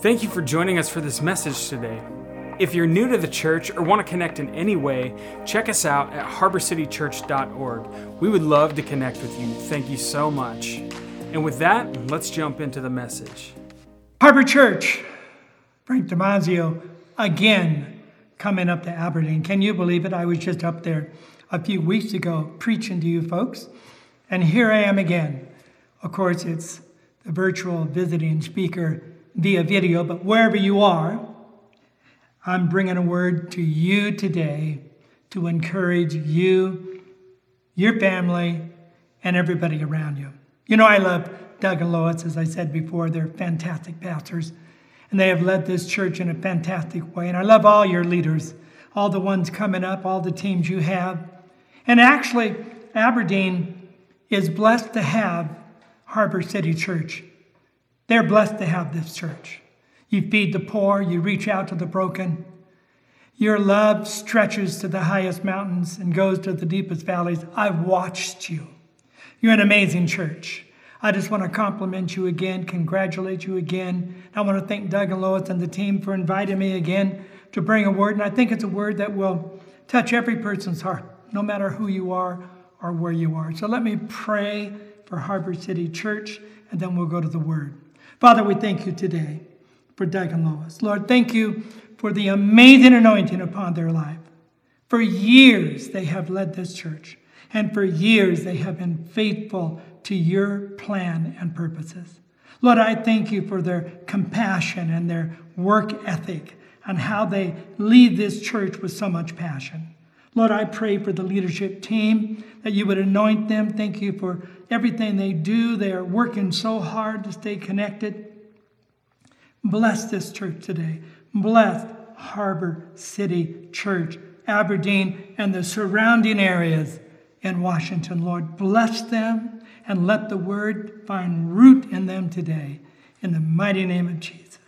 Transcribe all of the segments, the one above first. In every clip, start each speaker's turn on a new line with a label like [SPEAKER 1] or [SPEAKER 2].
[SPEAKER 1] Thank you for joining us for this message today. If you're new to the church or want to connect in any way, check us out at harborcitychurch.org. We would love to connect with you. Thank you so much. And with that, let's jump into the message.
[SPEAKER 2] Harbor Church, Frank Damazio, again coming up to Aberdeen. Can you believe it? I was just up there a few weeks ago preaching to you folks, and here I am again. Of course, it's the virtual visiting speaker via video, but wherever you are, I'm bringing a word to you today to encourage you, your family, and everybody around you. You know, I love Doug and Lois, as I said before, they're fantastic pastors, and they have led this church in a fantastic way. And I love all your leaders, all the ones coming up, all the teams you have. And actually, Aberdeen is blessed to have Harbor City Church. They're blessed to have this church. You feed the poor, you reach out to the broken. Your love stretches to the highest mountains and goes to the deepest valleys. I've watched you. You're an amazing church. I just want to compliment you again, congratulate you again. I want to thank Doug and Lois and the team for inviting me again to bring a word. And I think it's a word that will touch every person's heart, no matter who you are or where you are. So let me pray for Harbor City Church, and then we'll go to the word. Father, we thank you today for Doug and Lois. Lord, thank you for the amazing anointing upon their life. For years they have led this church, and for years they have been faithful to your plan and purposes. Lord, I thank you for their compassion and their work ethic and how they lead this church with so much passion. Lord, I pray for the leadership team that you would anoint them. Thank you for everything they do. They are working so hard to stay connected. Bless this church today. Bless Harbor City Church, Aberdeen, and the surrounding areas in Washington. Lord, bless them and let the word find root in them today. In the mighty name of Jesus.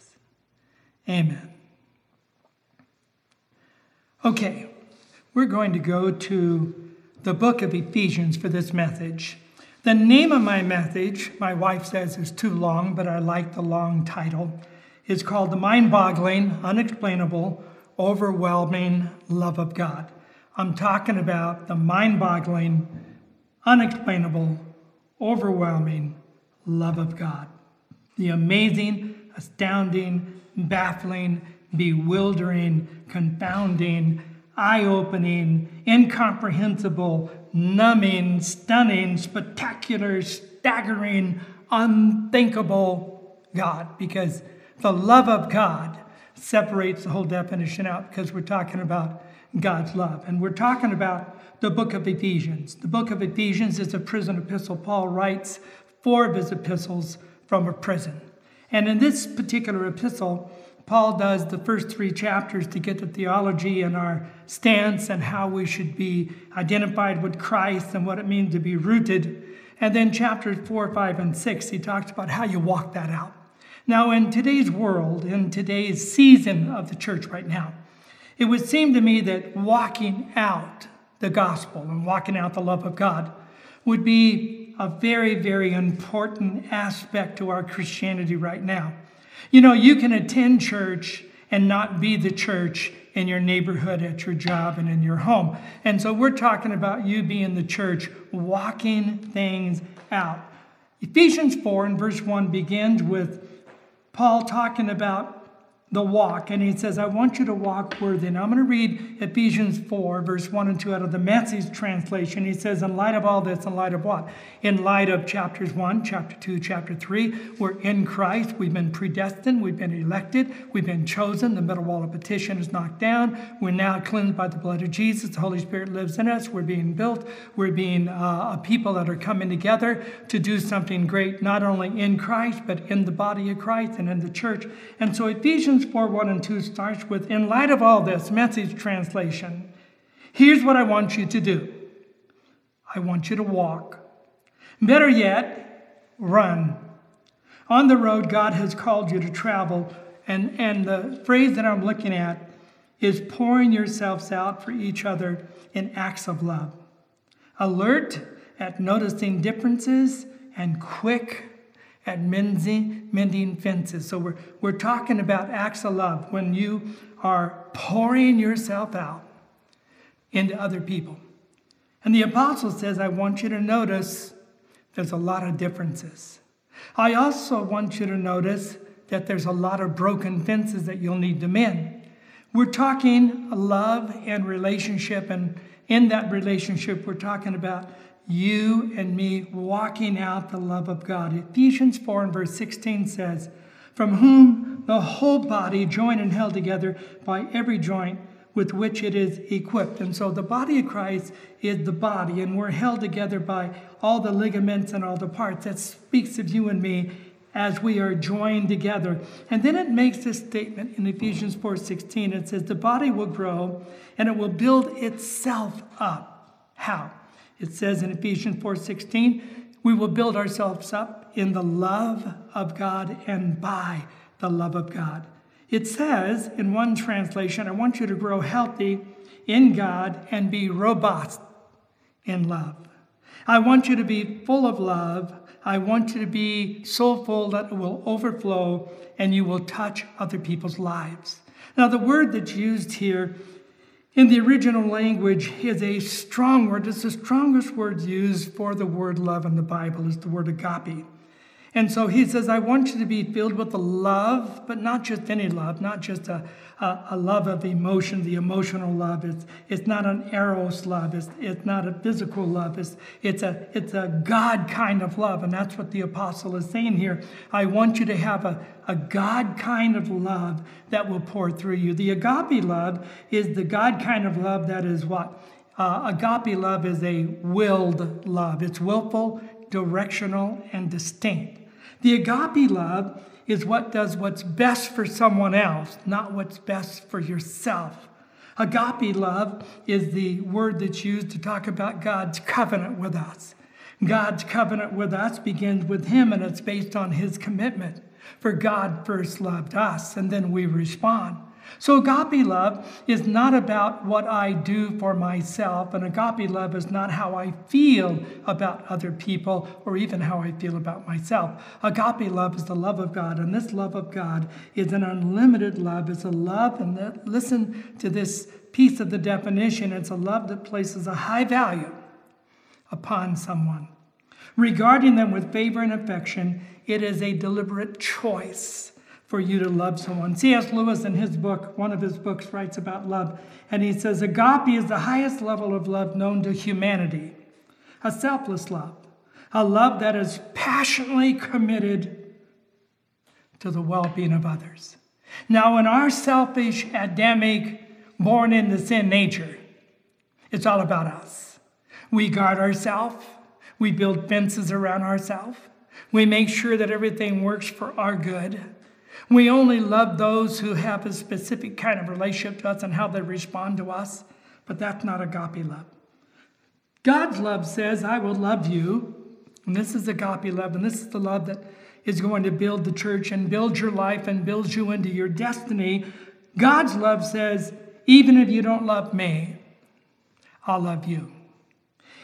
[SPEAKER 2] Amen. Okay, we're going to go to the book of Ephesians for this message. The name of my message, my wife says is too long, but I like the long title. It's called The Mind Boggling, Unexplainable, Overwhelming Love of God. I'm talking about the mind boggling, unexplainable, overwhelming love of God. The amazing, astounding, baffling, bewildering, confounding, eye opening, incomprehensible, numbing, stunning, spectacular, staggering, unthinkable God. Because the love of God separates the whole definition out because we're talking about God's love. And we're talking about the book of Ephesians. The book of Ephesians is a prison epistle. Paul writes four of his epistles from a prison. And in this particular epistle, Paul does the first three chapters to get the theology and our stance and how we should be identified with Christ and what it means to be rooted. And then chapters four, five, and six, he talks about how you walk that out. Now, in today's world, in today's season of the church right now, it would seem to me that walking out the gospel and walking out the love of God would be a very, very important aspect to our Christianity right now. You know, you can attend church and not be the church in your neighborhood, at your job, and in your home. And so we're talking about you being the church, walking things out. Ephesians 4 and verse 1 begins with Paul talking about the walk, and he says, I want you to walk worthy. Now I'm going to read Ephesians 4, verse 1 and 2 out of the message translation. He says, In light of all this, in light of what? In light of chapters 1, chapter 2, chapter 3, we're in Christ. We've been predestined. We've been elected. We've been chosen. The middle wall of petition is knocked down. We're now cleansed by the blood of Jesus. The Holy Spirit lives in us. We're being built. We're being uh, a people that are coming together to do something great, not only in Christ, but in the body of Christ and in the church. And so Ephesians Ephesians 4 1 and 2 starts with In light of all this, message translation, here's what I want you to do I want you to walk. Better yet, run. On the road God has called you to travel, and, and the phrase that I'm looking at is pouring yourselves out for each other in acts of love. Alert at noticing differences and quick at mending, mending fences. So we're, we're talking about acts of love when you are pouring yourself out into other people. And the apostle says, I want you to notice there's a lot of differences. I also want you to notice that there's a lot of broken fences that you'll need to mend. We're talking love and relationship, and in that relationship, we're talking about you and me walking out the love of God. Ephesians 4 and verse 16 says, From whom the whole body, joined and held together by every joint with which it is equipped. And so the body of Christ is the body, and we're held together by all the ligaments and all the parts. That speaks of you and me as we are joined together. And then it makes this statement in Ephesians 4:16. It says, "The body will grow and it will build itself up." How? It says in Ephesians 4:16, we will build ourselves up in the love of God and by the love of God. It says in one translation, I want you to grow healthy in God and be robust in love. I want you to be full of love. I want you to be so full that it will overflow and you will touch other people's lives. Now, the word that's used here in the original language is a strong word. It's the strongest word used for the word love in the Bible is the word agape. And so he says, I want you to be filled with the love, but not just any love, not just a, a, a, love of emotion, the emotional love. It's, it's not an eros love. It's, it's not a physical love. It's, it's, a, it's a God kind of love. And that's what the apostle is saying here. I want you to have a, a God kind of love that will pour through you. The agape love is the God kind of love that is what? Uh, agape love is a willed love. It's willful, directional, and distinct. The agape love is what does what's best for someone else, not what's best for yourself. Agape love is the word that's used to talk about God's covenant with us. God's covenant with us begins with Him and it's based on His commitment. For God first loved us and then we respond. So, agape love is not about what I do for myself, and agape love is not how I feel about other people or even how I feel about myself. Agape love is the love of God, and this love of God is an unlimited love. It's a love, and that, listen to this piece of the definition it's a love that places a high value upon someone. Regarding them with favor and affection, it is a deliberate choice for you to love someone. C.S. Lewis, in his book, one of his books, writes about love, and he says, Agape is the highest level of love known to humanity, a selfless love, a love that is passionately committed to the well being of others. Now, in our selfish, Adamic, born into sin nature, it's all about us. We guard ourselves, we build fences around ourselves, we make sure that everything works for our good. We only love those who have a specific kind of relationship to us and how they respond to us, but that's not agape love. God's love says, I will love you. And this is agape love, and this is the love that is going to build the church and build your life and build you into your destiny. God's love says, even if you don't love me, I'll love you.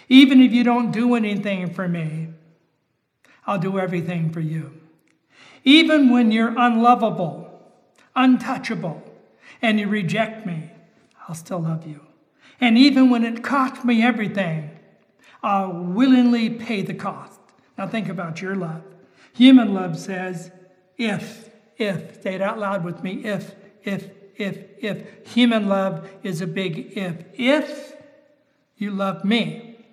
[SPEAKER 2] Even if you don't do anything for me, I'll do everything for you. Even when you're unlovable, untouchable, and you reject me, I'll still love you. And even when it costs me everything, I'll willingly pay the cost. Now think about your love. Human love says, if, if, say it out loud with me, if, if, if, if. Human love is a big if. If you love me,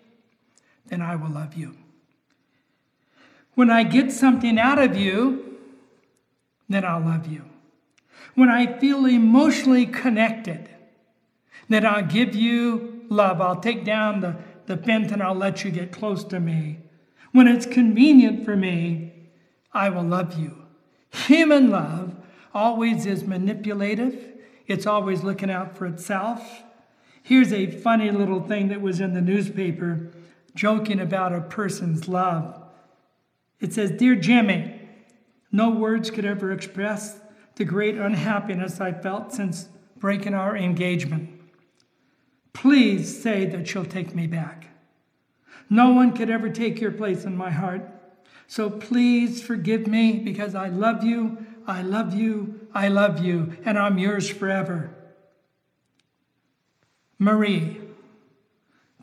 [SPEAKER 2] then I will love you. When I get something out of you, then I'll love you. When I feel emotionally connected, then I'll give you love. I'll take down the, the fence and I'll let you get close to me. When it's convenient for me, I will love you. Human love always is manipulative, it's always looking out for itself. Here's a funny little thing that was in the newspaper joking about a person's love. It says, Dear Jimmy, no words could ever express the great unhappiness I felt since breaking our engagement. Please say that you'll take me back. No one could ever take your place in my heart. So please forgive me because I love you, I love you, I love you, and I'm yours forever. Marie,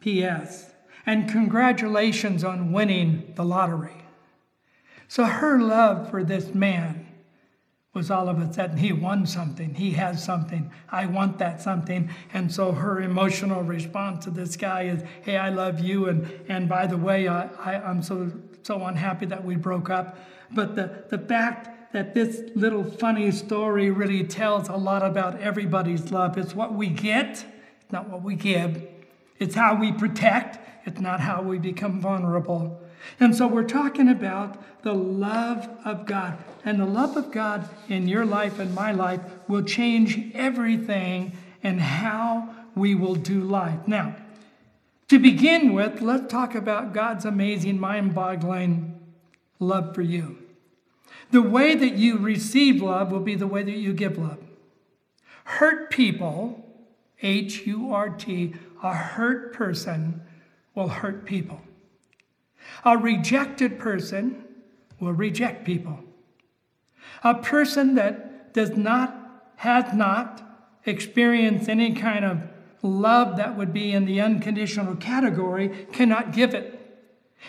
[SPEAKER 2] P.S. And congratulations on winning the lottery. So her love for this man was all of a sudden he won something, he has something, I want that something. And so her emotional response to this guy is, hey, I love you. And, and by the way, I, I, am so, so unhappy that we broke up. But the, the fact that this little funny story really tells a lot about everybody's love. It's what we get, not what we give. It's how we protect, it's not how we become vulnerable. And so we're talking about the love of God. And the love of God in your life and my life will change everything and how we will do life. Now, to begin with, let's talk about God's amazing, mind boggling love for you. The way that you receive love will be the way that you give love. Hurt people, H U R T, a hurt person will hurt people. A rejected person will reject people. A person that does not, has not experienced any kind of love that would be in the unconditional category cannot give it.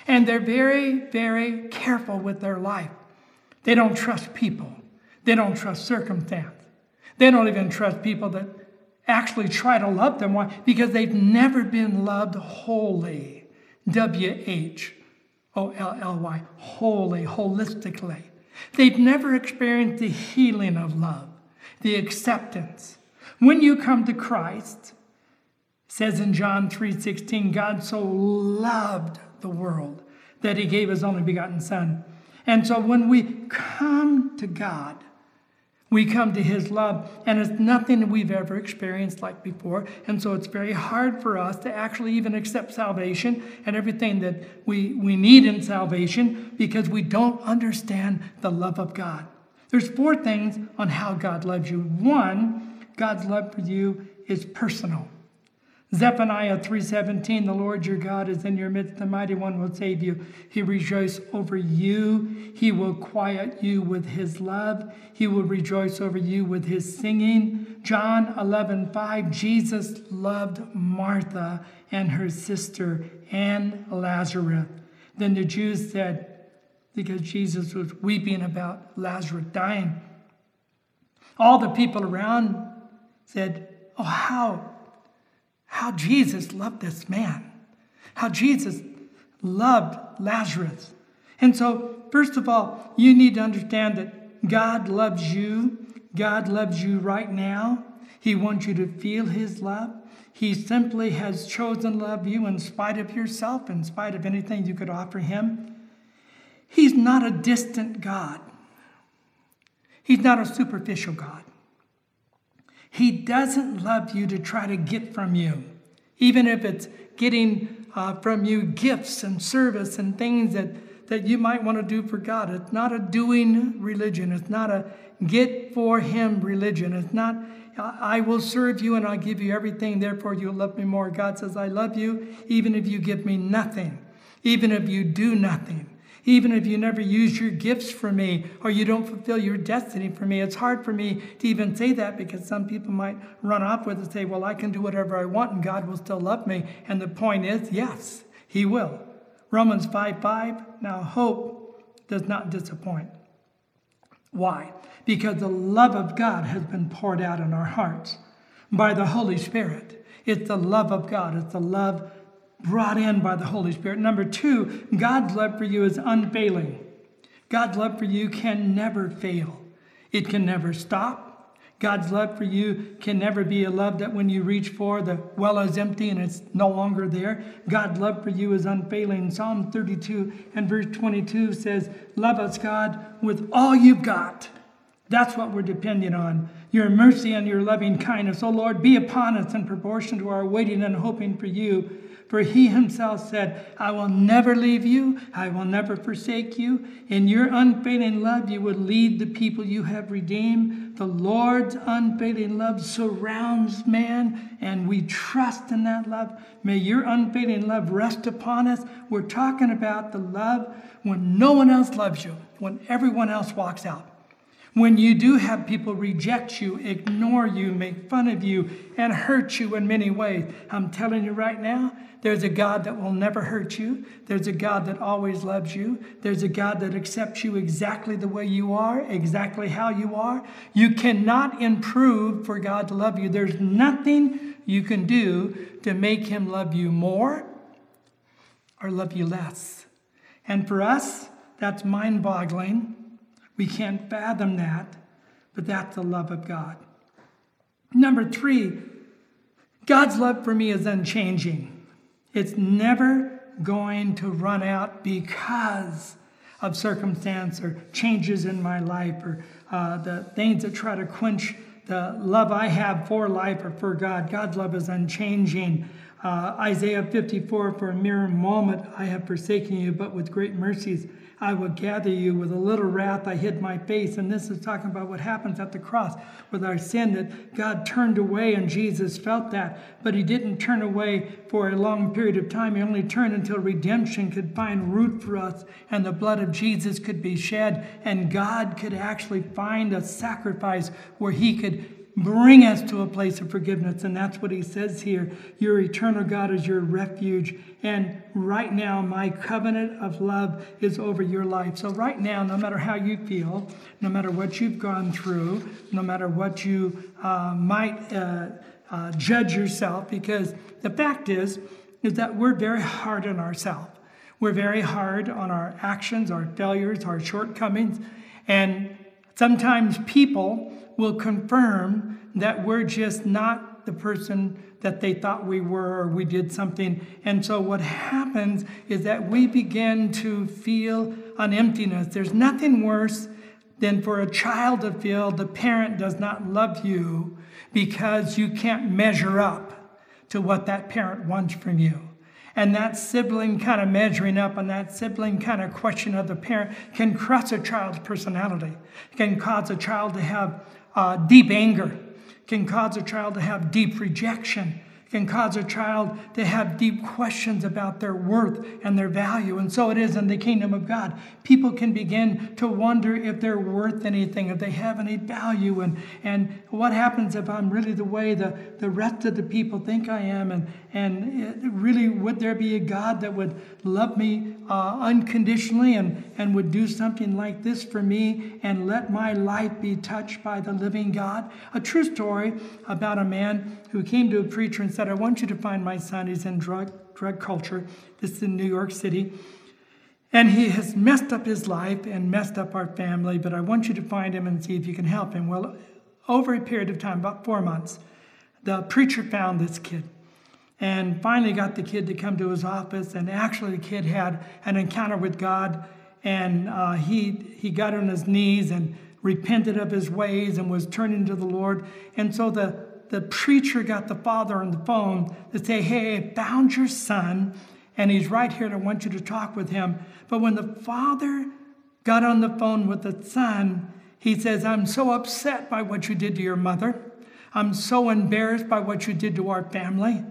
[SPEAKER 2] And they're very, very careful with their life. They don't trust people, they don't trust circumstance. They don't even trust people that actually try to love them. Why? Because they've never been loved wholly. W H O L L Y, wholly, holistically. They've never experienced the healing of love, the acceptance. When you come to Christ, says in John 3:16, God so loved the world that he gave his only begotten son. And so when we come to God, we come to his love, and it's nothing we've ever experienced like before. And so it's very hard for us to actually even accept salvation and everything that we, we need in salvation because we don't understand the love of God. There's four things on how God loves you. One, God's love for you is personal. Zephaniah 3:17 The Lord your God is in your midst. The mighty one will save you. He rejoice over you. He will quiet you with his love. He will rejoice over you with his singing. John 11:5 Jesus loved Martha and her sister and Lazarus. Then the Jews said because Jesus was weeping about Lazarus dying all the people around said oh how how Jesus loved this man, how Jesus loved Lazarus. And so, first of all, you need to understand that God loves you. God loves you right now. He wants you to feel His love. He simply has chosen to love you in spite of yourself, in spite of anything you could offer Him. He's not a distant God, He's not a superficial God. He doesn't love you to try to get from you, even if it's getting uh, from you gifts and service and things that, that you might want to do for God. It's not a doing religion, it's not a get for Him religion. It's not, I will serve you and I'll give you everything, therefore you'll love me more. God says, I love you even if you give me nothing, even if you do nothing. Even if you never use your gifts for me or you don't fulfill your destiny for me, it's hard for me to even say that because some people might run off with it and say, Well, I can do whatever I want and God will still love me. And the point is, yes, He will. Romans 5 5. Now, hope does not disappoint. Why? Because the love of God has been poured out in our hearts by the Holy Spirit. It's the love of God, it's the love brought in by the Holy Spirit. Number two, God's love for you is unfailing. God's love for you can never fail, it can never stop. God's love for you can never be a love that when you reach for, the well is empty and it's no longer there. God's love for you is unfailing. Psalm 32 and verse 22 says, Love us, God, with all you've got. That's what we're depending on. Your mercy and your loving kindness. Oh Lord, be upon us in proportion to our waiting and hoping for you. For he himself said, I will never leave you, I will never forsake you. In your unfailing love, you will lead the people you have redeemed The Lord's unfailing love surrounds man, and we trust in that love. May your unfailing love rest upon us. We're talking about the love when no one else loves you, when everyone else walks out. When you do have people reject you, ignore you, make fun of you, and hurt you in many ways, I'm telling you right now, there's a God that will never hurt you. There's a God that always loves you. There's a God that accepts you exactly the way you are, exactly how you are. You cannot improve for God to love you. There's nothing you can do to make Him love you more or love you less. And for us, that's mind boggling we can't fathom that, but that's the love of God. Number three, God's love for me is unchanging. It's never going to run out because of circumstance or changes in my life or uh, the things that try to quench the love I have for life or for God. God's love is unchanging. Uh, Isaiah 54 For a mere moment I have forsaken you, but with great mercies I will gather you. With a little wrath I hid my face. And this is talking about what happens at the cross with our sin that God turned away and Jesus felt that. But he didn't turn away for a long period of time. He only turned until redemption could find root for us and the blood of Jesus could be shed and God could actually find a sacrifice where he could bring us to a place of forgiveness. And that's what he says here. Your eternal God is your refuge. And right now, my covenant of love is over your life. So, right now, no matter how you feel, no matter what you've gone through, no matter what you uh, might uh, uh, judge yourself, because the fact is, is that we're very hard on ourselves. We're very hard on our actions, our failures, our shortcomings. And sometimes people will confirm that we're just not the person that they thought we were or we did something. And so what happens is that we begin to feel an emptiness. There's nothing worse than for a child to feel the parent does not love you because you can't measure up to what that parent wants from you. And that sibling kind of measuring up and that sibling kind of question of the parent can crush a child's personality, can cause a child to have uh, deep anger, can cause a child to have deep rejection, can cause a child to have deep questions about their worth and their value. And so it is in the kingdom of God. People can begin to wonder if they're worth anything, if they have any value, and, and what happens if I'm really the way the, the rest of the people think I am. And, and really, would there be a God that would love me uh, unconditionally and, and would do something like this for me and let my life be touched by the living God? A true story about a man who came to a preacher and said, I want you to find my son. He's in drug, drug culture. This is in New York City. And he has messed up his life and messed up our family, but I want you to find him and see if you can help him. Well, over a period of time, about four months, the preacher found this kid and finally got the kid to come to his office. And actually, the kid had an encounter with God, and uh, he, he got on his knees and repented of his ways and was turning to the Lord. And so the the preacher got the father on the phone to say, Hey, I found your son, and he's right here, and I want you to talk with him. But when the father got on the phone with the son, he says, I'm so upset by what you did to your mother. I'm so embarrassed by what you did to our family.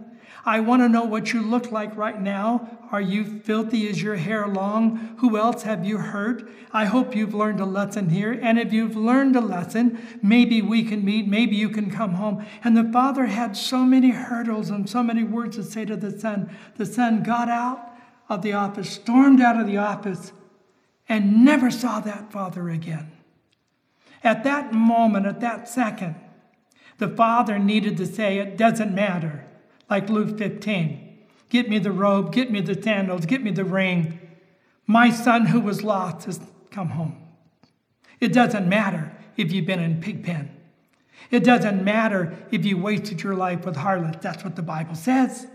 [SPEAKER 2] I want to know what you look like right now. Are you filthy? Is your hair long? Who else have you hurt? I hope you've learned a lesson here. And if you've learned a lesson, maybe we can meet, maybe you can come home. And the father had so many hurdles and so many words to say to the son. The son got out of the office, stormed out of the office, and never saw that father again. At that moment, at that second, the father needed to say, It doesn't matter like Luke 15. Get me the robe, get me the sandals, get me the ring. My son who was lost has come home. It doesn't matter if you've been in pig pen. It doesn't matter if you wasted your life with harlots. That's what the Bible says.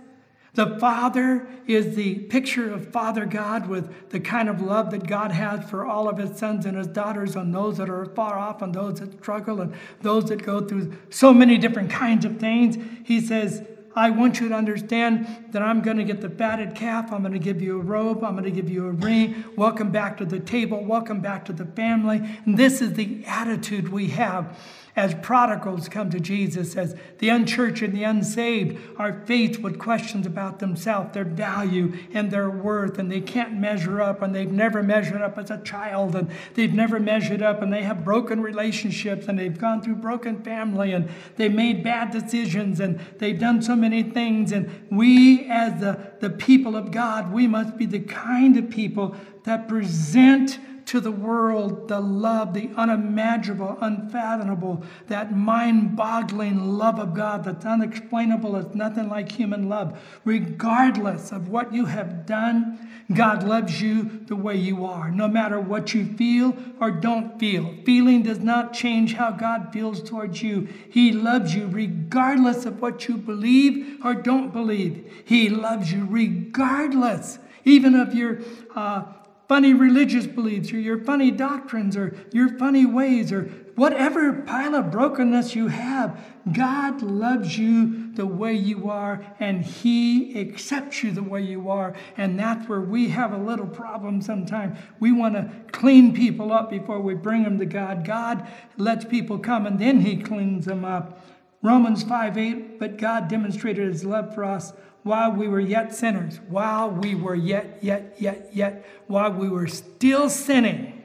[SPEAKER 2] The Father is the picture of Father God with the kind of love that God has for all of his sons and his daughters, and those that are far off, and those that struggle, and those that go through so many different kinds of things. He says, I want you to understand that I'm going to get the fatted calf. I'm going to give you a robe. I'm going to give you a ring. Welcome back to the table. Welcome back to the family. And this is the attitude we have. As prodigals come to Jesus, as the unchurched and the unsaved are faced with questions about themselves, their value and their worth, and they can't measure up, and they've never measured up as a child, and they've never measured up, and they have broken relationships, and they've gone through broken family, and they've made bad decisions, and they've done so many things. And we, as the, the people of God, we must be the kind of people that present to the world the love, the unimaginable, unfathomable, that mind boggling love of God that's unexplainable. It's nothing like human love. Regardless of what you have done, God loves you the way you are, no matter what you feel or don't feel. Feeling does not change how God feels towards you. He loves you regardless of what you believe or don't believe. He loves you regardless even of your uh, funny religious beliefs or your funny doctrines or your funny ways or whatever pile of brokenness you have, God loves you the way you are and He accepts you the way you are. And that's where we have a little problem sometimes. We want to clean people up before we bring them to God. God lets people come and then He cleans them up. Romans 5 8, but God demonstrated His love for us while we were yet sinners, while we were yet, yet, yet, yet, while we were still sinning,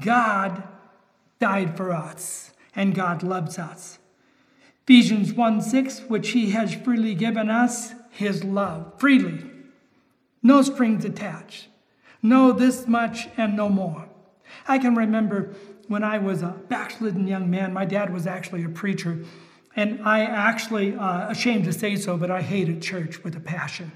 [SPEAKER 2] God died for us and God loves us. Ephesians 1 6, which He has freely given us, His love, freely. No strings attached. No this much and no more. I can remember when I was a backslidden young man, my dad was actually a preacher. And I actually, uh, ashamed to say so, but I hated church with a passion.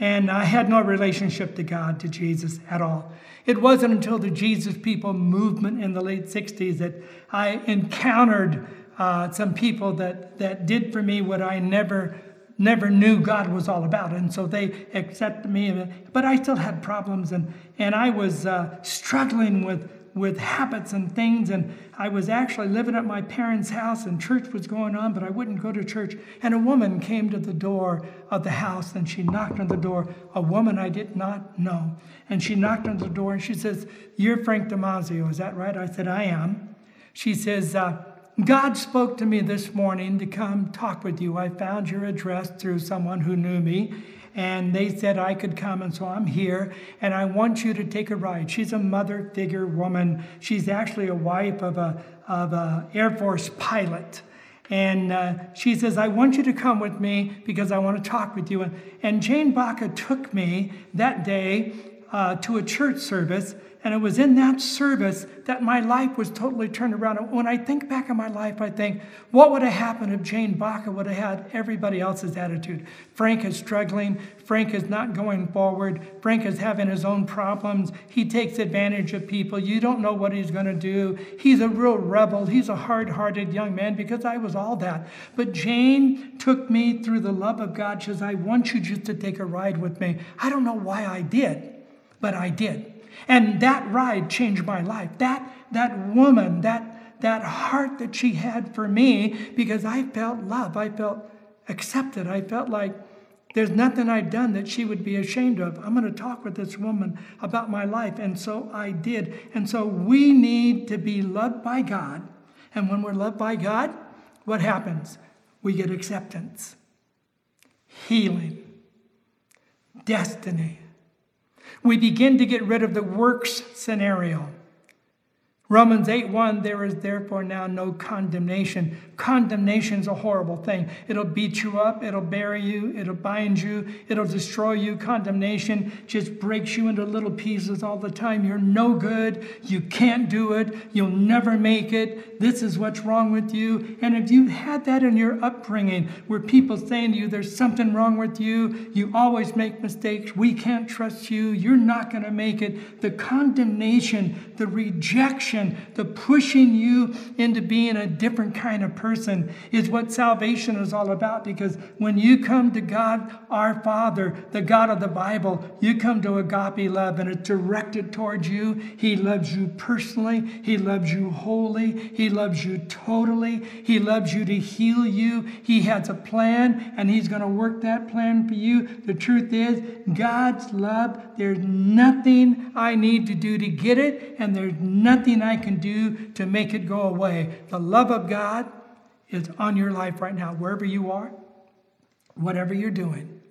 [SPEAKER 2] And I had no relationship to God, to Jesus at all. It wasn't until the Jesus People movement in the late 60s that I encountered uh, some people that, that did for me what I never never knew God was all about. And so they accepted me. But I still had problems, and, and I was uh, struggling with with habits and things. And I was actually living at my parents' house, and church was going on, but I wouldn't go to church. And a woman came to the door of the house, and she knocked on the door. A woman I did not know. And she knocked on the door, and she says, You're Frank Damazio, is that right? I said, I am. She says, uh, God spoke to me this morning to come talk with you. I found your address through someone who knew me and they said I could come, and so I'm here, and I want you to take a ride. She's a mother figure woman. She's actually a wife of a of a Air Force pilot. And uh, she says, I want you to come with me because I want to talk with you. And, and Jane Baca took me that day uh, to a church service and it was in that service that my life was totally turned around. When I think back on my life, I think, what would have happened if Jane Baca would have had everybody else's attitude? Frank is struggling. Frank is not going forward. Frank is having his own problems. He takes advantage of people. You don't know what he's going to do. He's a real rebel. He's a hard hearted young man because I was all that. But Jane took me through the love of God. She says, I want you just to take a ride with me. I don't know why I did, but I did. And that ride changed my life. That, that woman, that, that heart that she had for me, because I felt love. I felt accepted. I felt like there's nothing I'd done that she would be ashamed of. I'm going to talk with this woman about my life. And so I did. And so we need to be loved by God. And when we're loved by God, what happens? We get acceptance, healing, destiny, we begin to get rid of the works scenario. Romans 8 1, there is therefore now no condemnation. Condemnation is a horrible thing. It'll beat you up, it'll bury you, it'll bind you, it'll destroy you. Condemnation just breaks you into little pieces all the time. You're no good, you can't do it, you'll never make it. This is what's wrong with you. And if you had that in your upbringing where people saying to you, there's something wrong with you, you always make mistakes, we can't trust you, you're not going to make it, the condemnation, the rejection, the pushing you into being a different kind of person is what salvation is all about. Because when you come to God, our Father, the God of the Bible, you come to agape love and it's directed towards you. He loves you personally, He loves you wholly, He loves you totally, He loves you to heal you. He has a plan and He's going to work that plan for you. The truth is, God's love, there's nothing I need to do to get it, and there's nothing I I can do to make it go away. The love of God is on your life right now, wherever you are, whatever you're doing.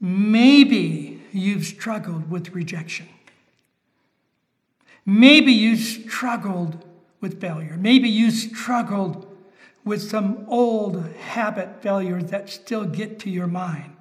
[SPEAKER 2] Maybe you've struggled with rejection. Maybe you struggled with failure. Maybe you struggled with some old habit failures that still get to your mind.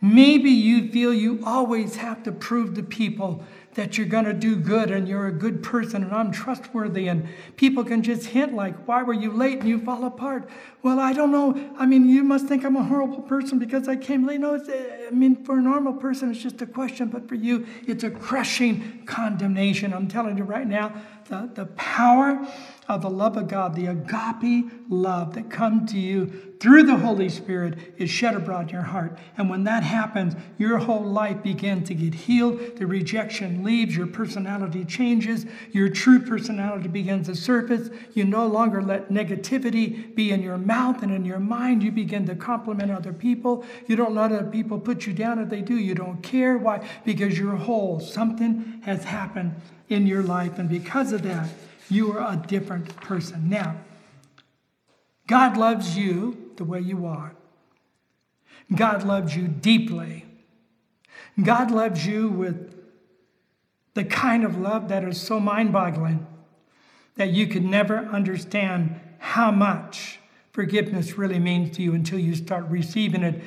[SPEAKER 2] Maybe you feel you always have to prove to people that you're going to do good and you're a good person and I'm trustworthy and people can just hint like why were you late and you fall apart? Well i don't know. I mean you must think i'm a horrible person because i came late. No i mean for a normal person it's just a question but for you it's a crushing condemnation. I'm telling you right now the, the power of the love of God, the agape love that comes to you through the Holy Spirit is shed abroad in your heart. And when that happens, your whole life begins to get healed. The rejection leaves, your personality changes, your true personality begins to surface. You no longer let negativity be in your mouth and in your mind. You begin to compliment other people. You don't let other people put you down if they do. You don't care. Why? Because you're whole. Something has happened in your life. And because of that, you are a different person. Now, God loves you the way you are. God loves you deeply. God loves you with the kind of love that is so mind boggling that you could never understand how much forgiveness really means to you until you start receiving it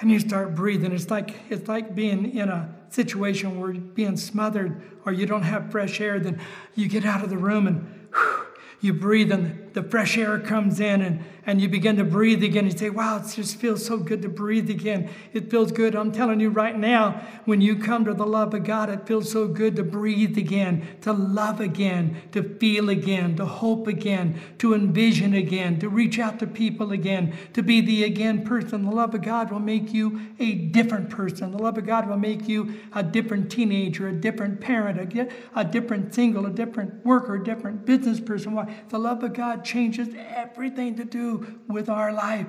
[SPEAKER 2] and you start breathing. It's like, it's like being in a situation where you're being smothered or you don't have fresh air, then you get out of the room and whew, you breathe and the fresh air comes in and, and you begin to breathe again. You say, wow, it just feels so good to breathe again. It feels good. I'm telling you right now, when you come to the love of God, it feels so good to breathe again, to love again, to feel again, to hope again, to envision again, to reach out to people again, to be the again person. The love of God will make you a different person. The love of God will make you a different teenager, a different parent, a, a different single, a different worker, a different business person. Why? The love of God changes everything to do with our life.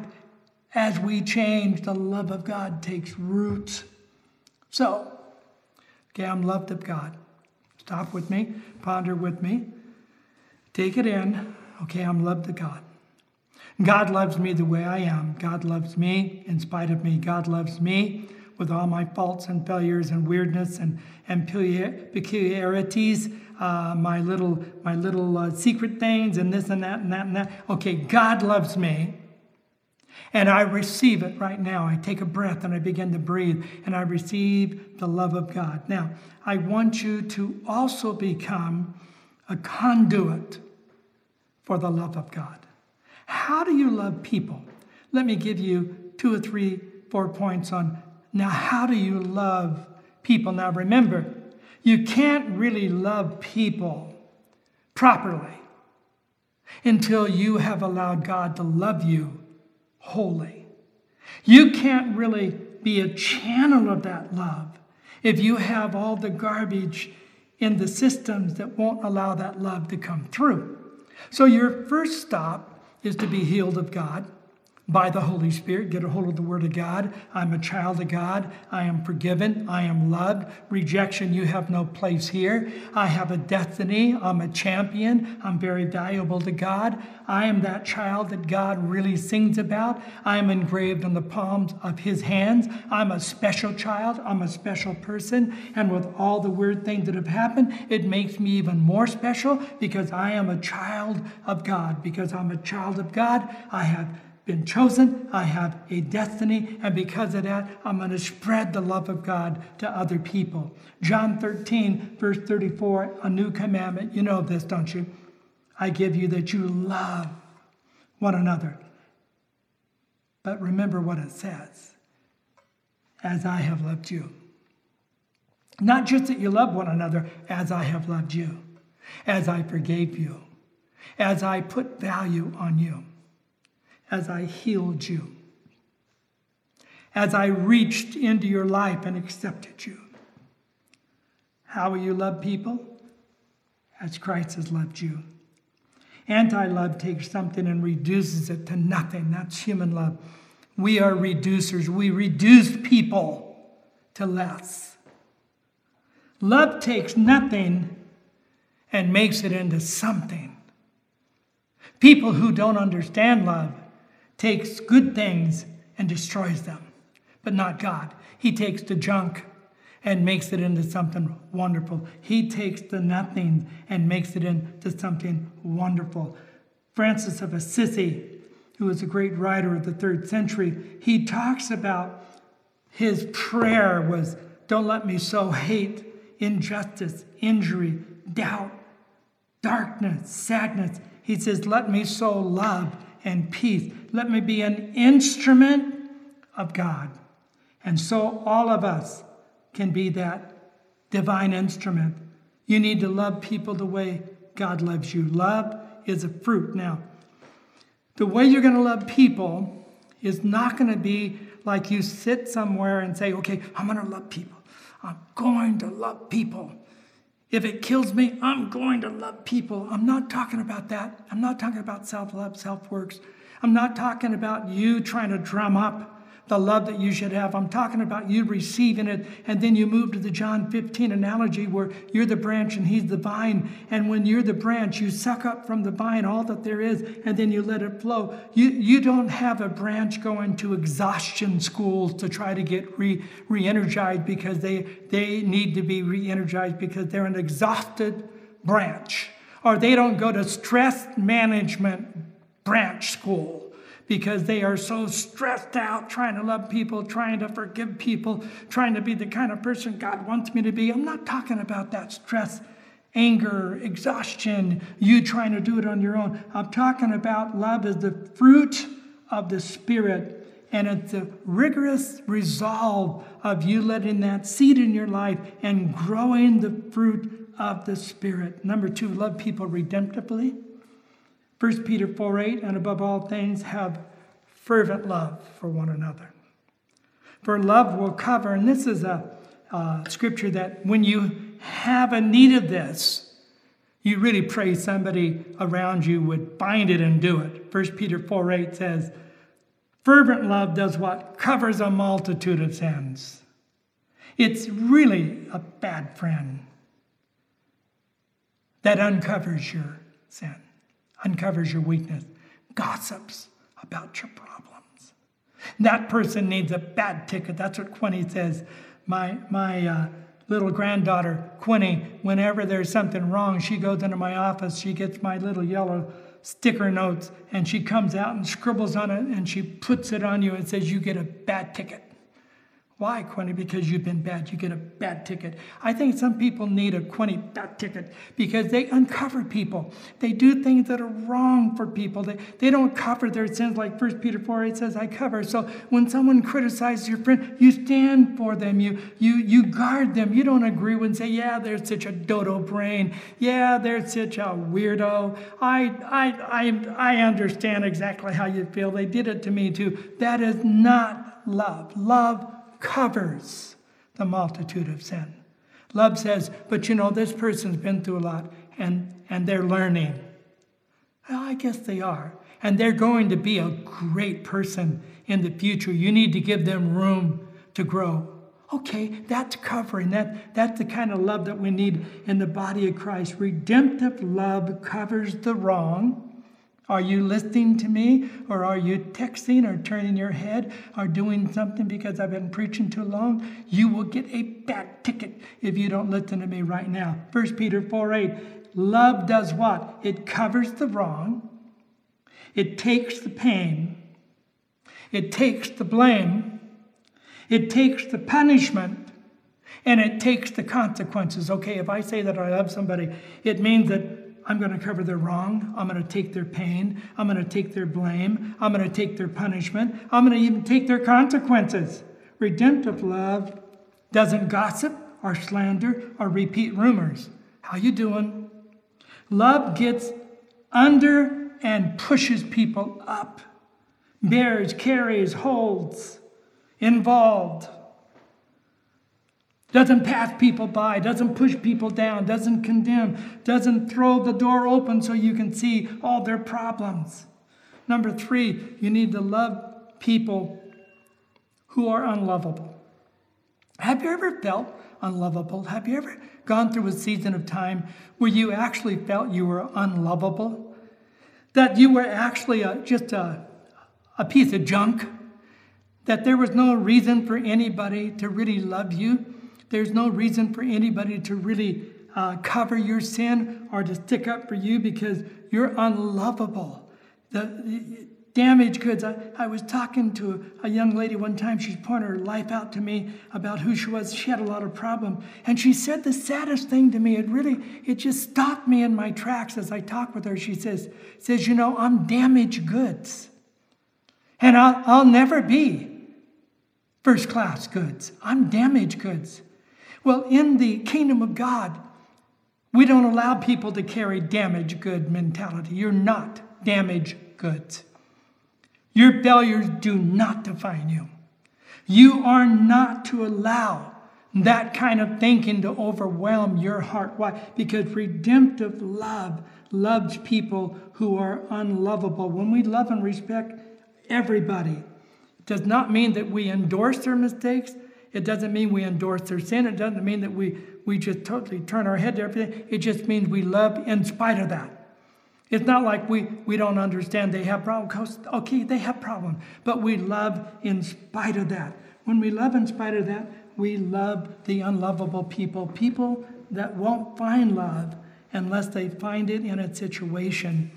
[SPEAKER 2] As we change, the love of God takes root. So, okay, I'm loved of God. Stop with me, ponder with me, take it in. Okay, I'm loved of God. God loves me the way I am. God loves me in spite of me. God loves me with all my faults and failures and weirdness and, and peculiarities uh, my little, my little uh, secret things and this and that and that and that. Okay, God loves me. And I receive it right now. I take a breath and I begin to breathe and I receive the love of God. Now, I want you to also become a conduit for the love of God. How do you love people? Let me give you two or three, four points on now, how do you love people? Now, remember, you can't really love people properly until you have allowed God to love you wholly. You can't really be a channel of that love if you have all the garbage in the systems that won't allow that love to come through. So, your first stop is to be healed of God by the Holy Spirit, get a hold of the Word of God. I'm a child of God. I am forgiven. I am loved. Rejection, you have no place here. I have a destiny. I'm a champion. I'm very valuable to God. I am that child that God really sings about. I am engraved on the palms of His hands. I'm a special child. I'm a special person. And with all the weird things that have happened, it makes me even more special because I am a child of God. Because I'm a child of God, I have been chosen, I have a destiny, and because of that, I'm going to spread the love of God to other people. John 13, verse 34, a new commandment. You know this, don't you? I give you that you love one another. But remember what it says as I have loved you. Not just that you love one another, as I have loved you, as I forgave you, as I put value on you as I healed you, as I reached into your life and accepted you. How will you love people? As Christ has loved you. Anti love takes something and reduces it to nothing. That's human love. We are reducers. We reduce people to less. Love takes nothing and makes it into something. People who don't understand love takes good things and destroys them, but not God. He takes the junk and makes it into something wonderful. He takes the nothing and makes it into something wonderful. Francis of Assisi, who was a great writer of the third century, he talks about his prayer was, Don't let me sow hate, injustice, injury, doubt, darkness, sadness. He says, Let me sow love and peace. Let me be an instrument of God. And so all of us can be that divine instrument. You need to love people the way God loves you. Love is a fruit. Now, the way you're going to love people is not going to be like you sit somewhere and say, okay, I'm going to love people. I'm going to love people. If it kills me, I'm going to love people. I'm not talking about that. I'm not talking about self love, self works. I'm not talking about you trying to drum up the love that you should have. I'm talking about you receiving it, and then you move to the John 15 analogy where you're the branch and he's the vine. And when you're the branch, you suck up from the vine all that there is, and then you let it flow. You, you don't have a branch going to exhaustion schools to try to get re, re-energized because they, they need to be re-energized because they're an exhausted branch. Or they don't go to stress management branch school because they are so stressed out trying to love people, trying to forgive people, trying to be the kind of person God wants me to be. I'm not talking about that stress, anger, exhaustion, you trying to do it on your own. I'm talking about love as the fruit of the Spirit. And it's the rigorous resolve of you letting that seed in your life and growing the fruit of the Spirit. Number two, love people redemptively. 1 Peter 4 8, and above all things, have fervent love for one another. For love will cover, and this is a uh, scripture that when you have a need of this, you really pray somebody around you would find it and do it. 1 Peter 4 8 says, Fervent love does what? Covers a multitude of sins. It's really a bad friend that uncovers your sin uncovers your weakness, gossips about your problems. That person needs a bad ticket. That's what Quinny says. My, my uh, little granddaughter, Quinny, whenever there's something wrong, she goes into my office, she gets my little yellow sticker notes, and she comes out and scribbles on it and she puts it on you and says, You get a bad ticket. Why, Quinny? Because you've been bad. You get a bad ticket. I think some people need a Quinny bad ticket because they uncover people. They do things that are wrong for people. They, they don't cover their sins like 1 Peter 4 8 says, I cover. So when someone criticizes your friend, you stand for them. You, you, you guard them. You don't agree with and say, yeah, they're such a dodo brain. Yeah, they're such a weirdo. I, I, I, I understand exactly how you feel. They did it to me too. That is not love. Love covers the multitude of sin. Love says, but you know, this person's been through a lot and, and they're learning. Well, I guess they are. And they're going to be a great person in the future. You need to give them room to grow. Okay, that's covering. That, that's the kind of love that we need in the body of Christ. Redemptive love covers the wrong are you listening to me or are you texting or turning your head or doing something because I've been preaching too long? You will get a bad ticket if you don't listen to me right now. 1 Peter 4 8. Love does what? It covers the wrong, it takes the pain, it takes the blame, it takes the punishment, and it takes the consequences. Okay, if I say that I love somebody, it means that I'm going to cover their wrong. I'm going to take their pain. I'm going to take their blame. I'm going to take their punishment. I'm going to even take their consequences. Redemptive love doesn't gossip or slander or repeat rumors. How you doing? Love gets under and pushes people up. Bears, carries, holds, involved doesn't pass people by, doesn't push people down, doesn't condemn, doesn't throw the door open so you can see all their problems. Number three, you need to love people who are unlovable. Have you ever felt unlovable. Have you ever gone through a season of time where you actually felt you were unlovable? That you were actually a, just a, a piece of junk? That there was no reason for anybody to really love you? There's no reason for anybody to really uh, cover your sin or to stick up for you because you're unlovable. The, damaged goods. I, I was talking to a young lady one time. She's pouring her life out to me about who she was. She had a lot of problem. And she said the saddest thing to me. It really, it just stopped me in my tracks as I talked with her. She says, says, you know, I'm damaged goods. And I'll, I'll never be first class goods. I'm damaged goods. Well, in the kingdom of God, we don't allow people to carry damage good mentality. You're not damage goods. Your failures do not define you. You are not to allow that kind of thinking to overwhelm your heart. Why? Because redemptive love loves people who are unlovable. When we love and respect everybody, it does not mean that we endorse their mistakes. It doesn't mean we endorse their sin. It doesn't mean that we, we just totally turn our head to everything. It just means we love in spite of that. It's not like we, we don't understand they have problems. Okay, they have problems, but we love in spite of that. When we love in spite of that, we love the unlovable people, people that won't find love unless they find it in a situation,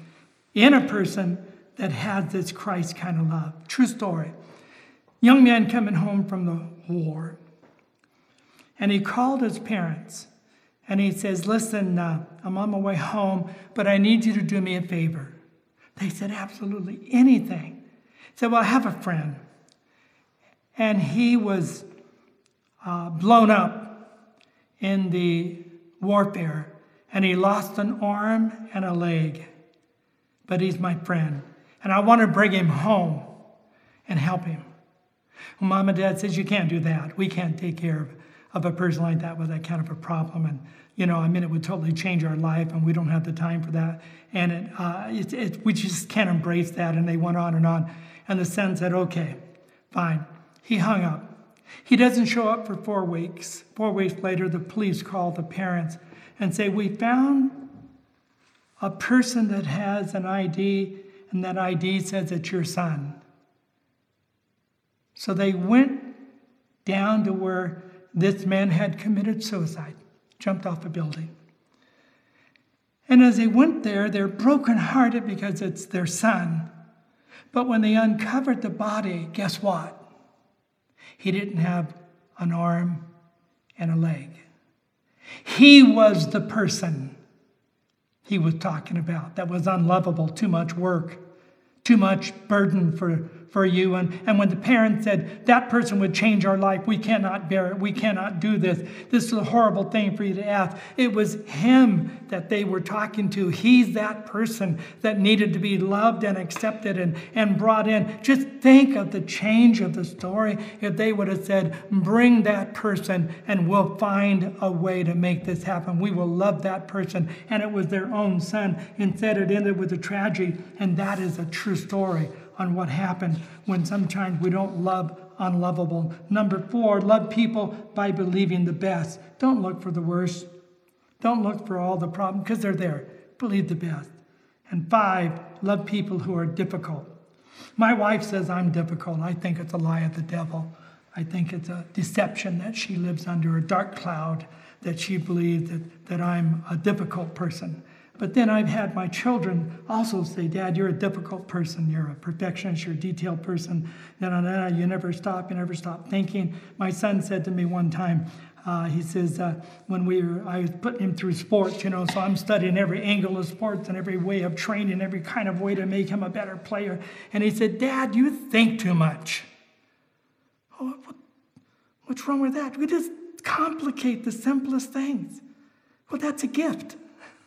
[SPEAKER 2] in a person that has this Christ kind of love. True story. Young man coming home from the war, and he called his parents and he says, Listen, uh, I'm on my way home, but I need you to do me a favor. They said, Absolutely anything. He said, Well, I have a friend. And he was uh, blown up in the warfare, and he lost an arm and a leg. But he's my friend. And I want to bring him home and help him. Well, mom and dad says, You can't do that. We can't take care of of a person like that with that kind of a problem. And, you know, I mean, it would totally change our life, and we don't have the time for that. And it, uh, it, it, we just can't embrace that. And they went on and on. And the son said, okay, fine. He hung up. He doesn't show up for four weeks. Four weeks later, the police call the parents and say, We found a person that has an ID, and that ID says it's your son. So they went down to where this man had committed suicide, jumped off a building. And as they went there, they're brokenhearted because it's their son. But when they uncovered the body, guess what? He didn't have an arm and a leg. He was the person he was talking about that was unlovable, too much work, too much burden for for you. And, and when the parent said, That person would change our life, we cannot bear it, we cannot do this. This is a horrible thing for you to ask. It was him that they were talking to. He's that person that needed to be loved and accepted and, and brought in. Just think of the change of the story if they would have said, Bring that person and we'll find a way to make this happen. We will love that person. And it was their own son. Instead, it ended with a tragedy. And that is a true story on what happened when sometimes we don't love unlovable. Number four, love people by believing the best. Don't look for the worst. Don't look for all the problems because they're there. Believe the best. And five, love people who are difficult. My wife says I'm difficult. I think it's a lie of the devil. I think it's a deception that she lives under, a dark cloud that she believes that, that I'm a difficult person. But then I've had my children also say, Dad, you're a difficult person. You're a perfectionist. You're a detailed person. You never stop. You never stop thinking. My son said to me one time, uh, he says, uh, when we were, I was putting him through sports, you know, so I'm studying every angle of sports and every way of training, every kind of way to make him a better player. And he said, Dad, you think too much. Oh, what, what's wrong with that? We just complicate the simplest things. Well, that's a gift.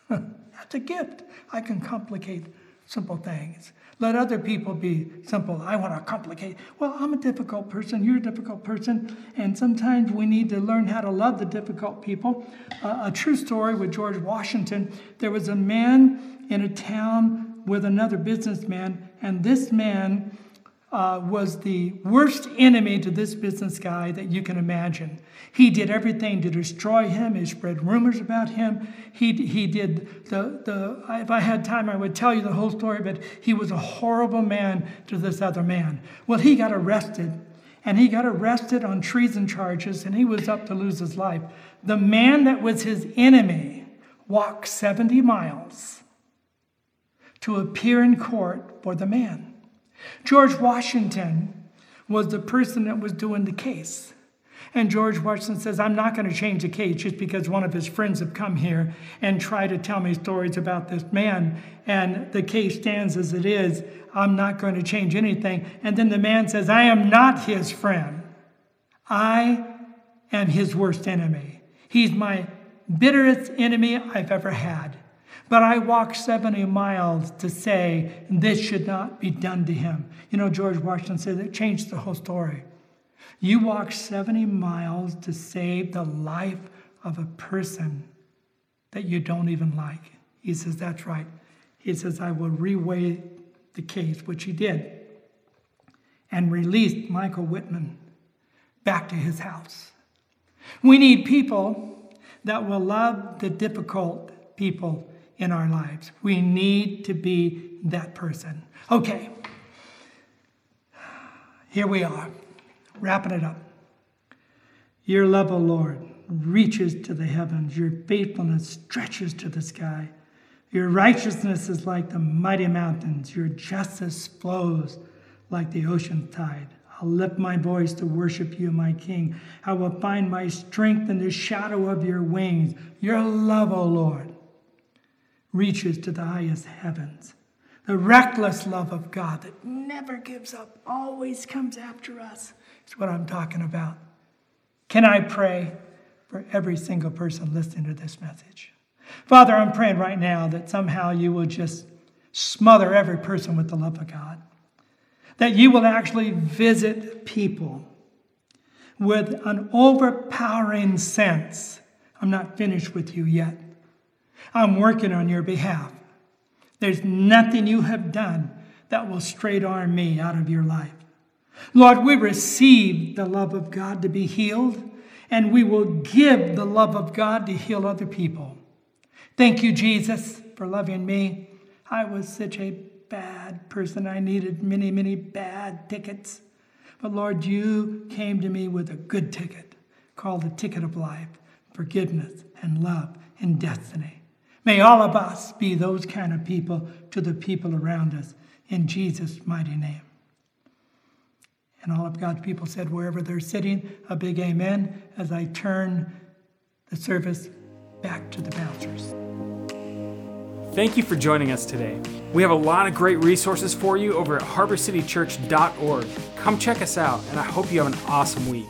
[SPEAKER 2] That's a gift. I can complicate simple things. Let other people be simple. I want to complicate. Well, I'm a difficult person. You're a difficult person. And sometimes we need to learn how to love the difficult people. Uh, a true story with George Washington there was a man in a town with another businessman, and this man uh, was the worst enemy to this business guy that you can imagine. He did everything to destroy him. He spread rumors about him. He, he did the, the, if I had time, I would tell you the whole story, but he was a horrible man to this other man. Well, he got arrested, and he got arrested on treason charges, and he was up to lose his life. The man that was his enemy walked 70 miles to appear in court for the man. George Washington was the person that was doing the case. And George Washington says, I'm not going to change the case just because one of his friends have come here and tried to tell me stories about this man. And the case stands as it is. I'm not going to change anything. And then the man says, I am not his friend. I am his worst enemy. He's my bitterest enemy I've ever had. But I walked 70 miles to say this should not be done to him. You know, George Washington said it changed the whole story. You walked 70 miles to save the life of a person that you don't even like. He says, That's right. He says, I will reweigh the case, which he did, and released Michael Whitman back to his house. We need people that will love the difficult people in our lives. We need to be that person. Okay, here we are, wrapping it up. Your love, O Lord, reaches to the heavens, your faithfulness stretches to the sky. Your righteousness is like the mighty mountains, your justice flows like the ocean tide. I'll lift my voice to worship you, my King. I will find my strength in the shadow of your wings. Your love, O Lord, reaches to the highest heavens. The reckless love of God that never gives up, always comes after us, is what I'm talking about. Can I pray for every single person listening to this message? Father, I'm praying right now that somehow you will just smother every person with the love of God. That you will actually visit people with an overpowering sense I'm not finished with you yet. I'm working on your behalf. There's nothing you have done that will straight arm me out of your life. Lord, we receive the love of God to be healed, and we will give the love of God to heal other people. Thank you, Jesus, for loving me. I was such a bad person. I needed many, many bad tickets. But Lord, you came to me with a good ticket called the ticket of life, forgiveness and love and destiny. May all of us be those kind of people to the people around us in Jesus' mighty name. And all of God's people said, wherever they're sitting, a big amen as I turn the service back to the bouncers.
[SPEAKER 1] Thank you for joining us today. We have a lot of great resources for you over at harborcitychurch.org. Come check us out, and I hope you have an awesome week.